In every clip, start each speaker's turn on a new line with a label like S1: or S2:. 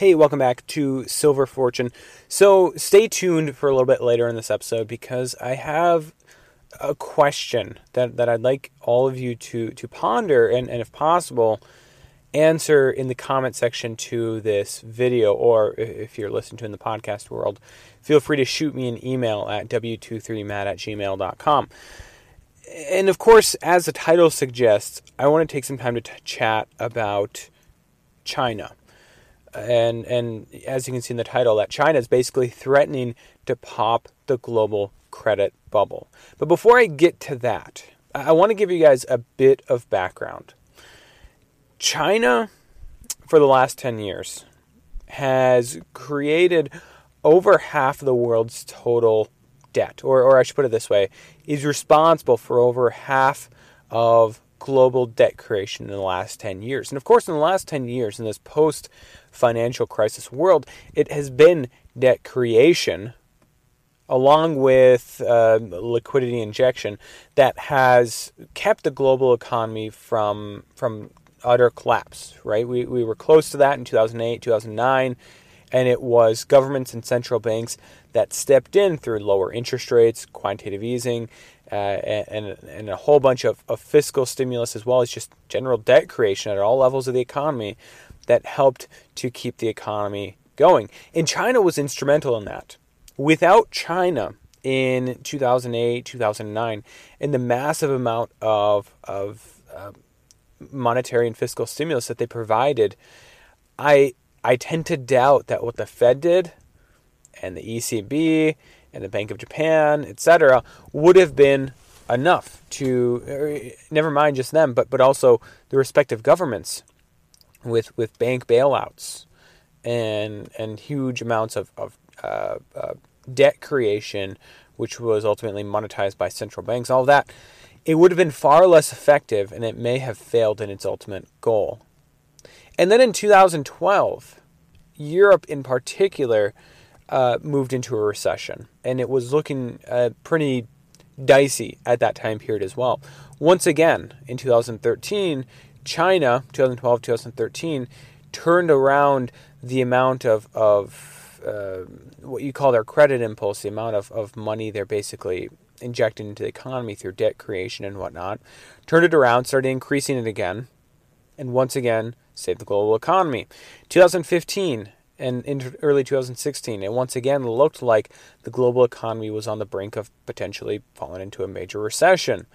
S1: Hey, welcome back to Silver Fortune. So, stay tuned for a little bit later in this episode because I have a question that, that I'd like all of you to, to ponder and, and, if possible, answer in the comment section to this video. Or if you're listening to in the podcast world, feel free to shoot me an email at w23matt at gmail.com. And of course, as the title suggests, I want to take some time to t- chat about China and and as you can see in the title, that China is basically threatening to pop the global credit bubble. But before I get to that, I want to give you guys a bit of background. China, for the last 10 years, has created over half of the world's total debt, or, or I should put it this way, is responsible for over half of global debt creation in the last 10 years. And of course, in the last 10 years, in this post financial crisis world, it has been debt creation along with uh, liquidity injection that has kept the global economy from from utter collapse right we, we were close to that in 2008 2009 and it was governments and central banks that stepped in through lower interest rates quantitative easing uh, and, and a whole bunch of, of fiscal stimulus as well as just general debt creation at all levels of the economy that helped to keep the economy going. And China was instrumental in that. Without China in 2008, 2009, and the massive amount of, of uh, monetary and fiscal stimulus that they provided, I, I tend to doubt that what the Fed did and the ECB and the Bank of Japan, etc., would have been enough to er, never mind just them, but but also the respective governments with with bank bailouts and and huge amounts of of uh, uh, debt creation, which was ultimately monetized by central banks. All that it would have been far less effective, and it may have failed in its ultimate goal. And then in 2012, Europe in particular uh, moved into a recession, and it was looking uh, pretty dicey at that time period as well. Once again, in 2013, China, 2012, 2013, turned around the amount of, of uh, what you call their credit impulse, the amount of, of money they're basically injecting into the economy through debt creation and whatnot, turned it around, started increasing it again, and once again saved the global economy. 2015, and in early 2016, it once again looked like the global economy was on the brink of potentially falling into a major recession.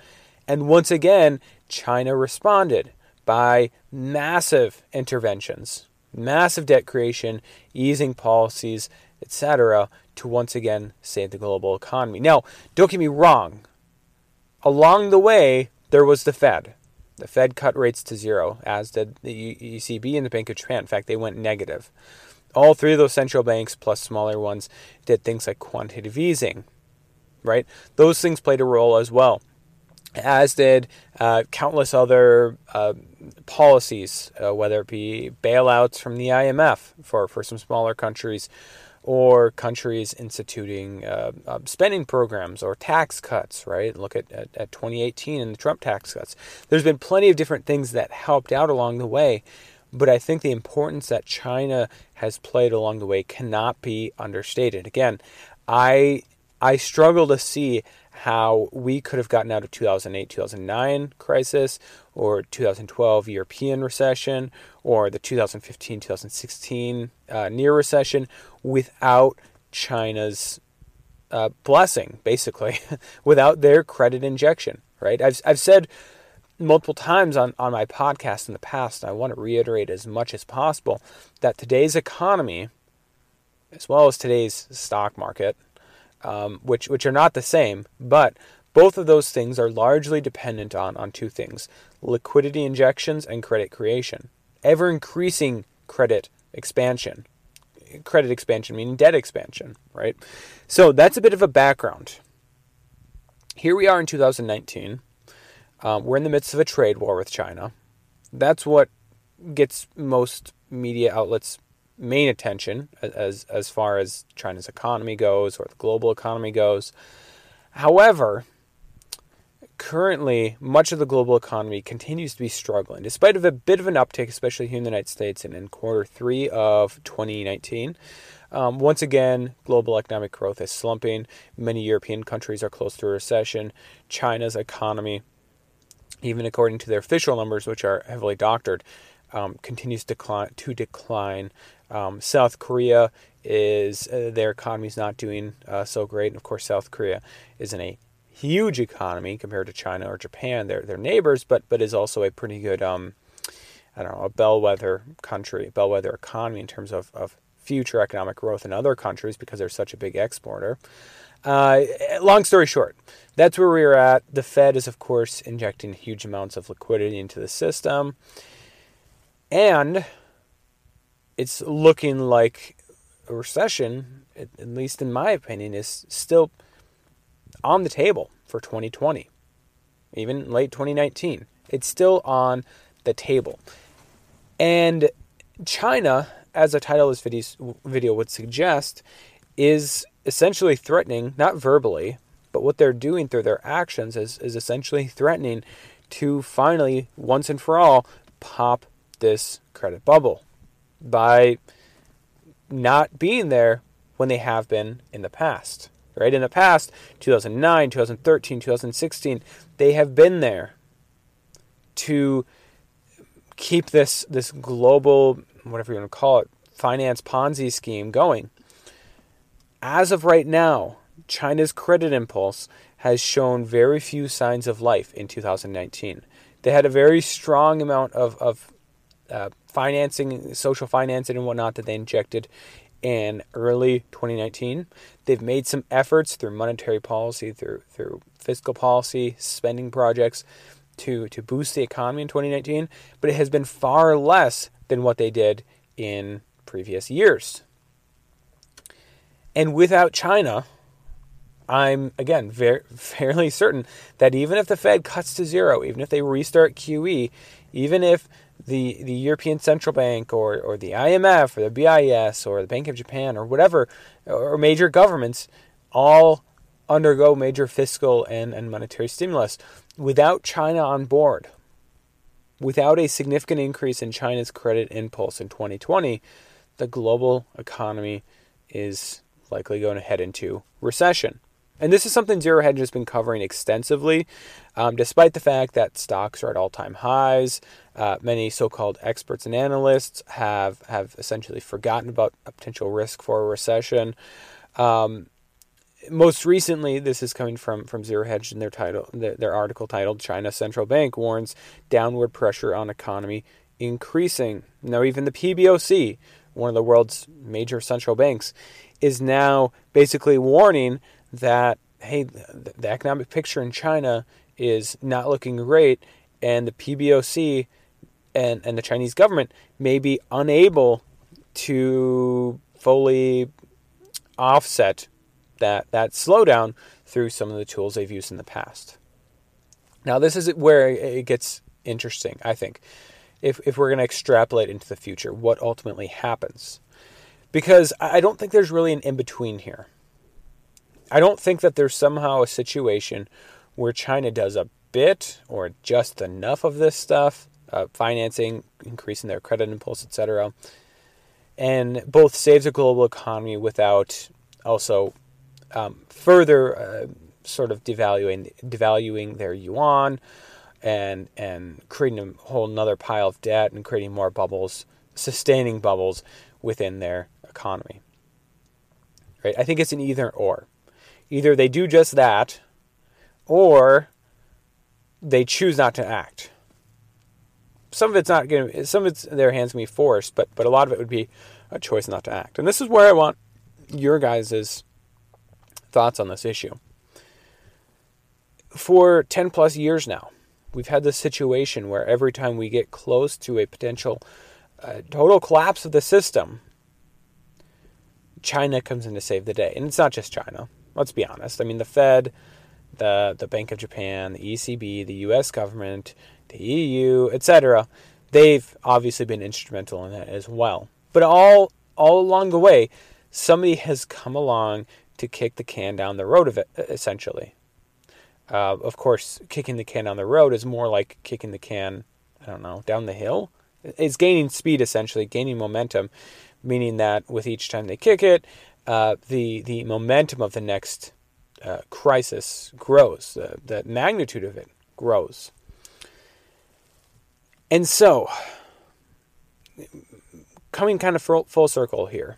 S1: And once again, China responded by massive interventions, massive debt creation, easing policies, etc., to once again save the global economy. Now, don't get me wrong. Along the way, there was the Fed. The Fed cut rates to zero, as did the ECB and the Bank of Japan. In fact, they went negative all three of those central banks plus smaller ones did things like quantitative easing, right? Those things played a role as well, as did uh, countless other uh, policies, uh, whether it be bailouts from the IMF for, for some smaller countries or countries instituting uh, uh, spending programs or tax cuts, right? Look at, at, at 2018 and the Trump tax cuts. There's been plenty of different things that helped out along the way. But I think the importance that China has played along the way cannot be understated. Again, I I struggle to see how we could have gotten out of 2008 2009 crisis or 2012 European recession or the 2015 2016 uh, near recession without China's uh, blessing, basically, without their credit injection, right? I've, I've said multiple times on, on my podcast in the past, and I want to reiterate as much as possible that today's economy, as well as today's stock market, um, which which are not the same, but both of those things are largely dependent on on two things: liquidity injections and credit creation. Ever increasing credit expansion. Credit expansion meaning debt expansion, right? So that's a bit of a background. Here we are in 2019. Um, we're in the midst of a trade war with China. That's what gets most media outlets' main attention as as far as China's economy goes or the global economy goes. However, currently much of the global economy continues to be struggling, despite of a bit of an uptick, especially here in the United States and in quarter three of 2019. Um, once again, global economic growth is slumping. Many European countries are close to a recession. China's economy, even according to their official numbers, which are heavily doctored, um, continues decline, to decline. Um, South Korea is uh, their economy is not doing uh, so great, and of course, South Korea is in a huge economy compared to China or Japan. They're their neighbors, but but is also a pretty good um, I don't know a bellwether country, bellwether economy in terms of, of future economic growth in other countries because they're such a big exporter. Uh, long story short, that's where we are at. The Fed is, of course, injecting huge amounts of liquidity into the system. And it's looking like a recession, at least in my opinion, is still on the table for 2020, even late 2019. It's still on the table. And China, as the title of this video would suggest, is essentially threatening, not verbally, but what they're doing through their actions is, is essentially threatening to finally, once and for all, pop this credit bubble by not being there when they have been in the past. Right? In the past, 2009, 2013, 2016, they have been there to keep this this global whatever you want to call it finance ponzi scheme going as of right now china's credit impulse has shown very few signs of life in 2019 they had a very strong amount of, of uh, financing, social financing, and whatnot that they injected in early 2019. They've made some efforts through monetary policy, through through fiscal policy, spending projects to to boost the economy in 2019, but it has been far less than what they did in previous years. And without China, I'm again very fairly certain that even if the Fed cuts to zero, even if they restart QE, even if the the European Central Bank or, or the IMF or the BIS or the Bank of Japan or whatever or major governments all undergo major fiscal and, and monetary stimulus without China on board, without a significant increase in China's credit impulse in 2020, the global economy is likely going to head into recession. And this is something Zero Hedge has been covering extensively, um, despite the fact that stocks are at all-time highs. Uh, many so-called experts and analysts have have essentially forgotten about a potential risk for a recession. Um, most recently, this is coming from from Zero Hedge in their title, their, their article titled "China Central Bank Warns Downward Pressure on Economy Increasing." Now, even the PBOC, one of the world's major central banks, is now basically warning that hey, the, economic picture in China is not looking great, and the PBOC and, and the Chinese government may be unable to fully offset that that slowdown through some of the tools they've used in the past. Now, this is where it gets interesting, I think, if, if we're going to extrapolate into the future, what ultimately happens. Because I don't think there's really an in between here. I don't think that there's somehow a situation where China does a bit or just enough of this stuff, uh, financing, increasing their credit impulse, etc., and both saves the global economy without also um, further uh, sort of devaluing devaluing their yuan and and creating a whole another pile of debt and creating more bubbles, sustaining bubbles within their economy. Right? I think it's an either or. Either they do just that, or they choose not to act. Some of it's not going to, some of it's their hands to be forced, but but a lot of it would be a choice not to act. And this is where I want your guys' thoughts on this issue. For 10 plus years now, we've had this situation where every time we get close to a potential a total collapse of the system, China comes in to save the day. And it's not just China. Let's be honest. I mean, the Fed, the the Bank of Japan, the ECB, the U.S. government, the EU, etc. They've obviously been instrumental in that as well. But all all along the way, somebody has come along to kick the can down the road of it, essentially. Uh, of course, kicking the can down the road is more like kicking the can, I don't know, down the hill. It's gaining speed, essentially, gaining momentum, meaning that with each time they kick it, uh, the the momentum of the next uh, crisis grows. The, the magnitude of it grows. And so, coming kind of full, full circle here,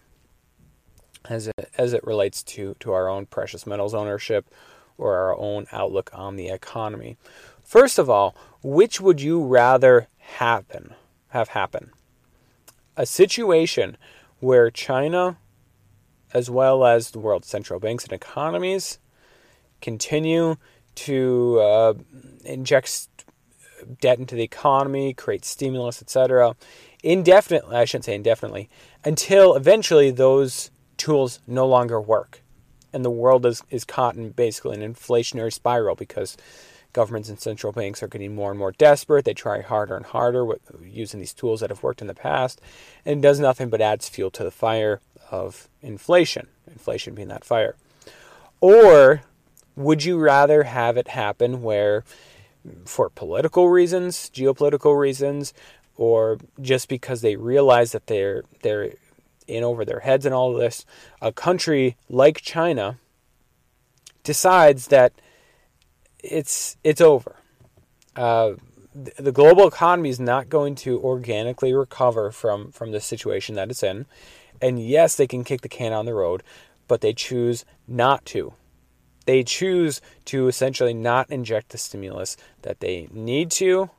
S1: as it, as it relates to, to our own precious metals ownership or our own outlook on the economy. First of all, which would you rather happen have happen? A situation where China, as well as the world's central banks and economies, continue to uh, inject debt into the economy, create stimulus, etc., indefinitely, I shouldn't say indefinitely, until eventually those tools no longer work. And the world is, is caught in basically an inflationary spiral because governments and central banks are getting more and more desperate. They try harder and harder with using these tools that have worked in the past, and it does nothing but adds fuel to the fire of inflation. Inflation being that fire. Or would you rather have it happen where, for political reasons, geopolitical reasons, or just because they realize that they're they're in over their heads and all this, a country like China decides that it's it's over. Uh, the global economy is not going to organically recover from from the situation that it's in, and yes, they can kick the can on the road, but they choose not to. They choose to essentially not inject the stimulus that they need to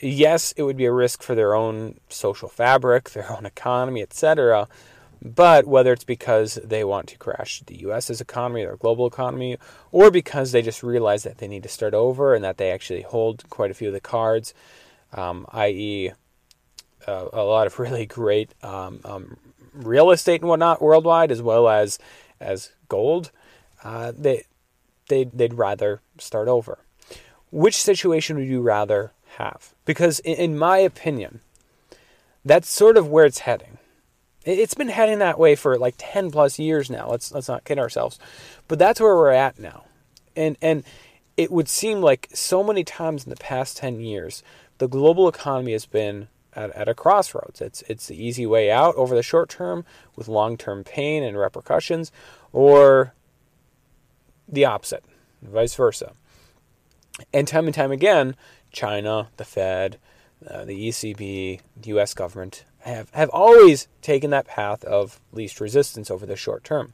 S1: yes, it would be a risk for their own social fabric, their own economy, etc. But whether it's because they want to crash the U.S.'s economy, their global economy, or because they just realize that they need to start over and that they actually hold quite a few of the cards, um, i.e., uh, a lot of really great um, um, real estate and whatnot worldwide, as well as as gold, uh, they they they'd rather start over. Which situation would you rather have. Because, in, my opinion, that's sort of where it's heading. It's been heading that way for like 10 plus years now. Let's, let's not kid ourselves. But that's where we're at now. And, and it would seem like so many times in the past 10 years, the global economy has been at, at a crossroads. It's, it's the easy way out over the short term with long term pain and repercussions, or the opposite, vice versa. And time and time again, China, the Fed, uh, the ECB, the U.S. government have, have always taken that path of least resistance over the short term.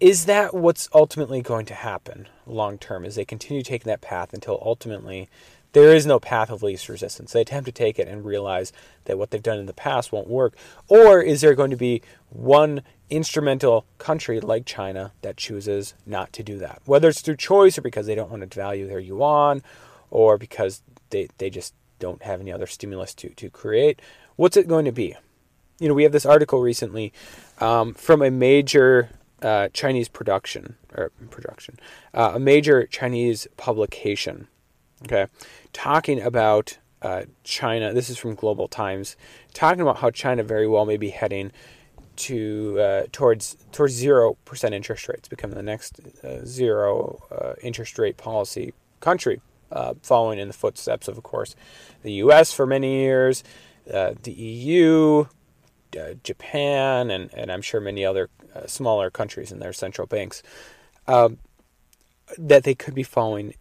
S1: Is that what's ultimately going to happen long term? Is they continue taking that path until ultimately there is no path of least resistance? They attempt to take it and realize that what they've done in the past won't work. Or is there going to be one instrumental country like China that chooses not to do that, whether it's through choice or because they don't want to value their yuan or because they, they just don't have any other stimulus to, to create. What's it going to be? You know, we have this article recently um, from a major uh, Chinese production or production, uh, a major Chinese publication, okay, talking about uh, China. This is from Global Times, talking about how China very well may be heading to uh, towards towards zero percent interest rates, becoming the next uh, zero uh, interest rate policy country, uh, following in the footsteps of, of course, the U.S. for many years, uh, the EU, Japan, and and I'm sure many other smaller countries and their central banks, um, that they could be following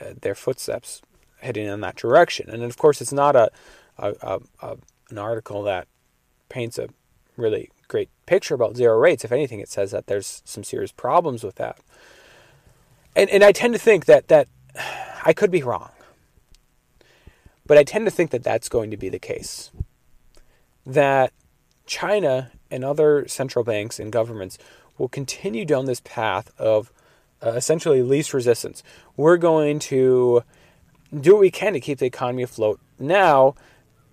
S1: Uh, their footsteps, heading in that direction. And of course, it's not a, a, a, a an article that paints a really great picture about zero rates. If anything, it says that there's some serious problems with that. And and I tend to think that that I could be wrong. But I tend to think that that's going to be the case. That China and other central banks and governments will continue down this path of uh, essentially least resistance. We're going to do what we can to keep the economy afloat now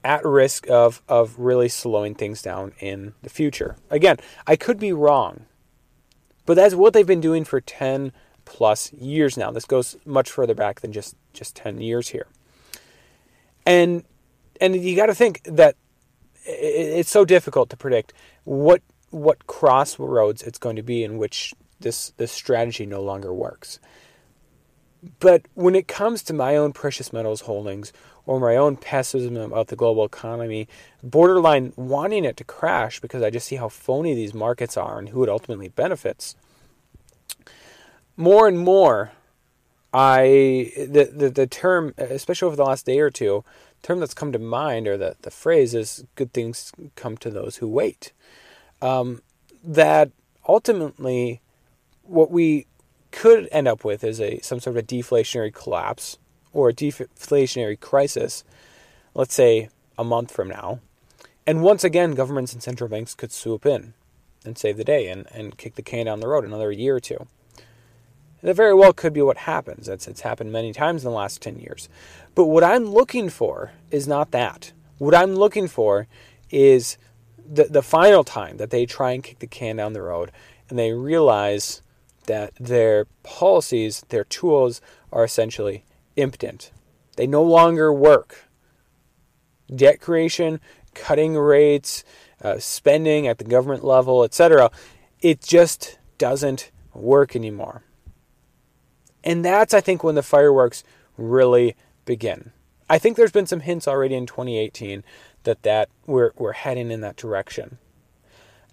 S1: at risk of, of really slowing things down in the future. Again, I could be wrong, but that's what they've been doing for 10 plus years now. This goes much further back than just, just 10 years here. And and you got to think that it's so difficult to predict what what crossroads it's going to be in which this this strategy no longer works. But when it comes to my own precious metals holdings or my own pessimism about the global economy, borderline wanting it to crash because I just see how phony these markets are and who it ultimately benefits. More and more, I the the, the term, especially over the last day or two, term that's come to mind or the, the phrase is good things come to those who wait. Um, that ultimately what we could end up with is a some sort of a deflationary collapse or a deflationary crisis, let's say a month from now. And once again, governments and central banks could swoop in and save the day and, and kick the can down the road another year or two. That very well could be what happens. It's, it's happened many times in the last 10 years. But what I'm looking for is not that. What I'm looking for is the, the final time that they try and kick the can down the road and they realize that their policies, their tools are essentially impotent. They no longer work. Debt creation, cutting rates, uh, spending at the government level, etc., it just doesn't work anymore. And that's, I think, when the fireworks really begin. I think there's been some hints already in 2018 that that we're we're heading in that direction.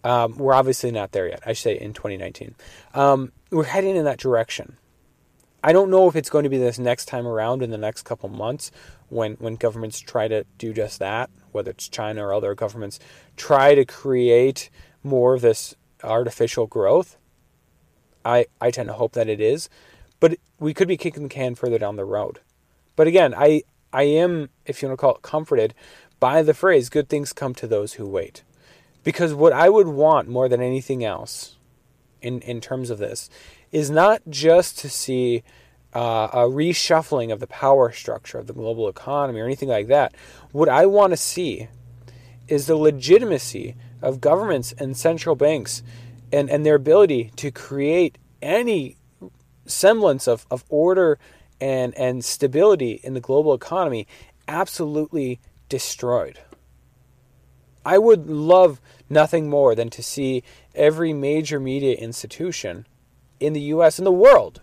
S1: Um, we're obviously not there yet. I should say in 2019. Um, we're heading in that direction. I don't know if it's going to be this next time around in the next couple months when when governments try to do just that, whether it's China or other governments try to create more of this artificial growth. I I tend to hope that it is, but we could be kicking the can further down the road. But again, I I am, if you want to call it, comforted by the phrase "good things come to those who wait," because what I would want more than anything else, in in terms of this, is not just to see uh, a reshuffling of the power structure of the global economy or anything like that. What I want to see is the legitimacy of governments and central banks and, and their ability to create any semblance of, of order and, and stability in the global economy absolutely destroyed. I would love nothing more than to see every major media institution in the US and the world,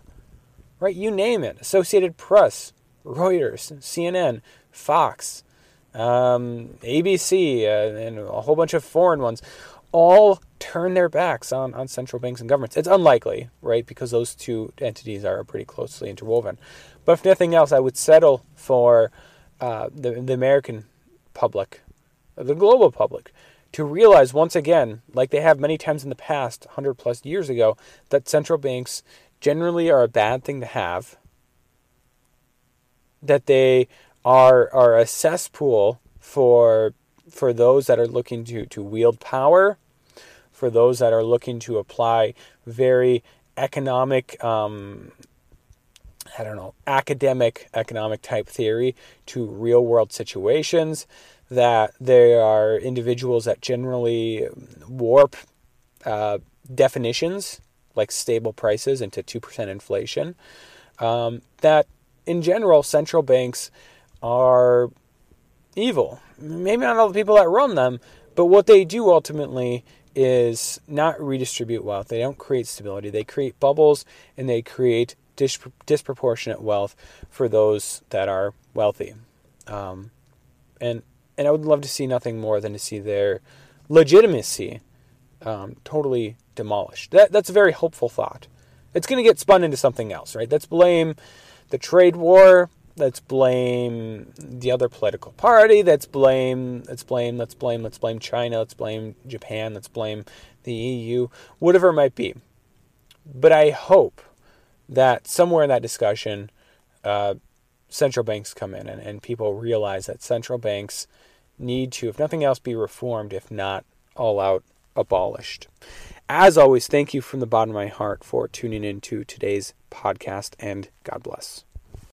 S1: right? You name it Associated Press, Reuters, CNN, Fox, um, ABC, uh, and a whole bunch of foreign ones all turn their backs on, on central banks and governments. It's unlikely, right? Because those two entities are pretty closely interwoven. But if nothing else, I would settle for uh, the, the American public, the global public, to realize once again, like they have many times in the past, 100 plus years ago, that central banks generally are a bad thing to have, that they are, are a cesspool for for those that are looking to, to wield power, for those that are looking to apply very economic, um, I don't know, academic economic type theory to real world situations, that there are individuals that generally warp uh, definitions like stable prices into 2% inflation, um, that in general, central banks are evil. Maybe not all the people that run them, but what they do ultimately is not redistribute wealth. They don't create stability. They create bubbles and they create disproportionate wealth for those that are wealthy. Um, and and I would love to see nothing more than to see their legitimacy um, totally demolished. That that's a very hopeful thought. It's going to get spun into something else, right? Let's blame the trade war let's blame the other political party. Let's blame, let's blame, let's blame, let's blame China. Let's blame Japan. Let's blame the EU, whatever it might be. But I hope that somewhere in that discussion, uh, central banks come in and, and people realize that central banks need to, if nothing else, be reformed, if not all out abolished. As always, thank you from the bottom of my heart for tuning in to today's podcast, and God bless.